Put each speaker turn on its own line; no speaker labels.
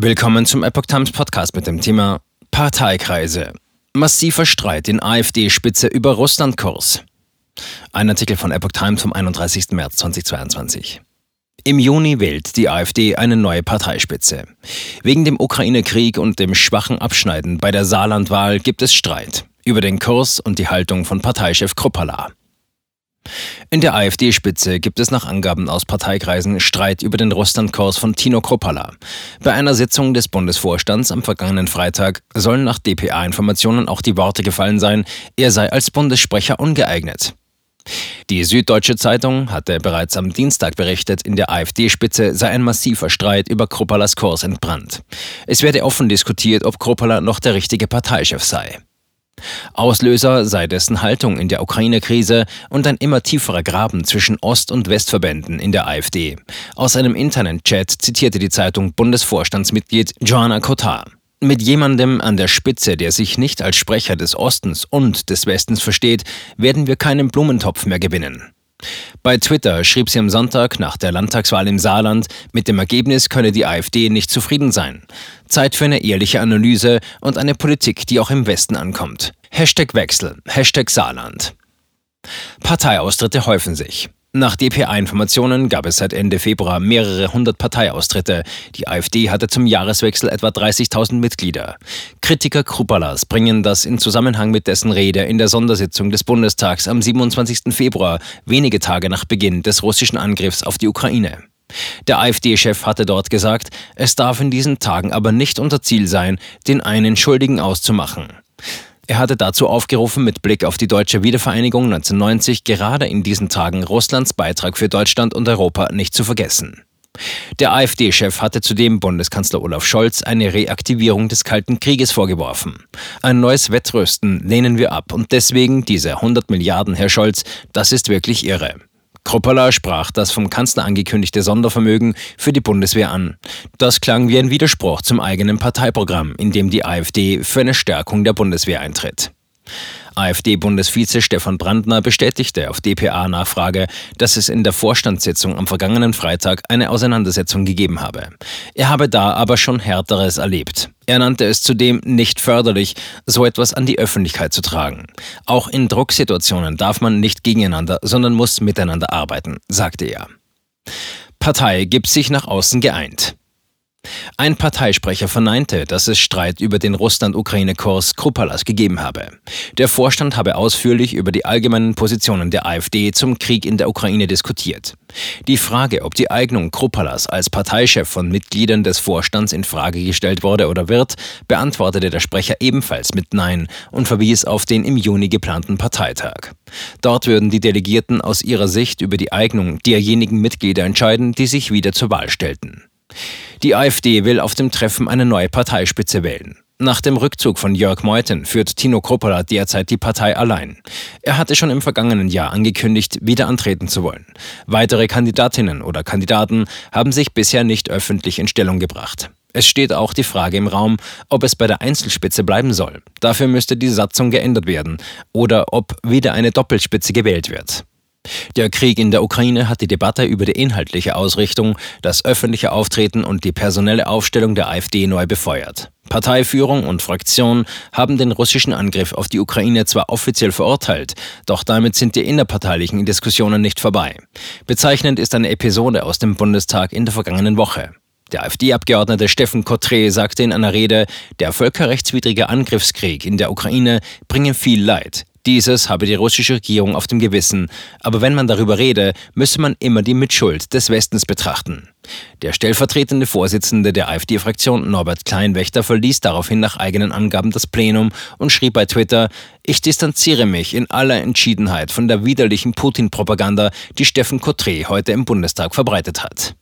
Willkommen zum Epoch Times Podcast mit dem Thema Parteikreise. Massiver Streit in AfD-Spitze über Russlandkurs. Ein Artikel von Epoch Times vom 31. März 2022. Im Juni wählt die AfD eine neue Parteispitze. Wegen dem Ukraine-Krieg und dem schwachen Abschneiden bei der Saarlandwahl gibt es Streit über den Kurs und die Haltung von Parteichef Kruppala. In der AfD-Spitze gibt es nach Angaben aus Parteikreisen Streit über den Russlandkurs von Tino Kropala. Bei einer Sitzung des Bundesvorstands am vergangenen Freitag sollen nach dpa-Informationen auch die Worte gefallen sein, er sei als Bundessprecher ungeeignet. Die Süddeutsche Zeitung hatte bereits am Dienstag berichtet, in der AfD-Spitze sei ein massiver Streit über Kroppalas Kurs entbrannt. Es werde offen diskutiert, ob Kroppala noch der richtige Parteichef sei. Auslöser sei dessen Haltung in der Ukraine-Krise und ein immer tieferer Graben zwischen Ost- und Westverbänden in der AfD. Aus einem Internet-Chat zitierte die Zeitung Bundesvorstandsmitglied Joanna Kotar. Mit jemandem an der Spitze, der sich nicht als Sprecher des Ostens und des Westens versteht, werden wir keinen Blumentopf mehr gewinnen. Bei Twitter schrieb sie am Sonntag nach der Landtagswahl im Saarland, mit dem Ergebnis könne die AfD nicht zufrieden sein. Zeit für eine ehrliche Analyse und eine Politik, die auch im Westen ankommt. Hashtag Wechsel, Hashtag Saarland. Parteiaustritte häufen sich. Nach dpa-Informationen gab es seit Ende Februar mehrere hundert Parteiaustritte. Die AfD hatte zum Jahreswechsel etwa 30.000 Mitglieder. Kritiker Krupalas bringen das in Zusammenhang mit dessen Rede in der Sondersitzung des Bundestags am 27. Februar, wenige Tage nach Beginn des russischen Angriffs auf die Ukraine. Der AfD-Chef hatte dort gesagt, es darf in diesen Tagen aber nicht unser Ziel sein, den einen Schuldigen auszumachen. Er hatte dazu aufgerufen, mit Blick auf die deutsche Wiedervereinigung 1990 gerade in diesen Tagen Russlands Beitrag für Deutschland und Europa nicht zu vergessen. Der AfD-Chef hatte zudem Bundeskanzler Olaf Scholz eine Reaktivierung des Kalten Krieges vorgeworfen. Ein neues Wettrüsten lehnen wir ab und deswegen diese 100 Milliarden, Herr Scholz, das ist wirklich irre. Kruppala sprach das vom Kanzler angekündigte Sondervermögen für die Bundeswehr an. Das klang wie ein Widerspruch zum eigenen Parteiprogramm, in dem die AfD für eine Stärkung der Bundeswehr eintritt. AfD-Bundesvize Stefan Brandner bestätigte auf dpa-Nachfrage, dass es in der Vorstandssitzung am vergangenen Freitag eine Auseinandersetzung gegeben habe. Er habe da aber schon Härteres erlebt. Er nannte es zudem nicht förderlich, so etwas an die Öffentlichkeit zu tragen. Auch in Drucksituationen darf man nicht gegeneinander, sondern muss miteinander arbeiten, sagte er. Partei gibt sich nach außen geeint. Ein Parteisprecher verneinte, dass es Streit über den Russland-Ukraine-Kurs Krupalas gegeben habe. Der Vorstand habe ausführlich über die allgemeinen Positionen der AfD zum Krieg in der Ukraine diskutiert. Die Frage, ob die Eignung Krupalas als Parteichef von Mitgliedern des Vorstands in Frage gestellt wurde oder wird, beantwortete der Sprecher ebenfalls mit Nein und verwies auf den im Juni geplanten Parteitag. Dort würden die Delegierten aus ihrer Sicht über die Eignung derjenigen Mitglieder entscheiden, die sich wieder zur Wahl stellten. Die AfD will auf dem Treffen eine neue Parteispitze wählen. Nach dem Rückzug von Jörg Meuthen führt Tino Kropala derzeit die Partei allein. Er hatte schon im vergangenen Jahr angekündigt, wieder antreten zu wollen. Weitere Kandidatinnen oder Kandidaten haben sich bisher nicht öffentlich in Stellung gebracht. Es steht auch die Frage im Raum, ob es bei der Einzelspitze bleiben soll. Dafür müsste die Satzung geändert werden oder ob wieder eine Doppelspitze gewählt wird. Der Krieg in der Ukraine hat die Debatte über die inhaltliche Ausrichtung, das öffentliche Auftreten und die personelle Aufstellung der AfD neu befeuert. Parteiführung und Fraktion haben den russischen Angriff auf die Ukraine zwar offiziell verurteilt, doch damit sind die innerparteilichen Diskussionen nicht vorbei. Bezeichnend ist eine Episode aus dem Bundestag in der vergangenen Woche. Der AfD-Abgeordnete Steffen Cotre sagte in einer Rede, der völkerrechtswidrige Angriffskrieg in der Ukraine bringe viel Leid. Dieses habe die russische Regierung auf dem Gewissen, aber wenn man darüber rede, müsse man immer die Mitschuld des Westens betrachten. Der stellvertretende Vorsitzende der AfD-Fraktion Norbert Kleinwächter verließ daraufhin nach eigenen Angaben das Plenum und schrieb bei Twitter, ich distanziere mich in aller Entschiedenheit von der widerlichen Putin-Propaganda, die Steffen Cotre heute im Bundestag verbreitet hat.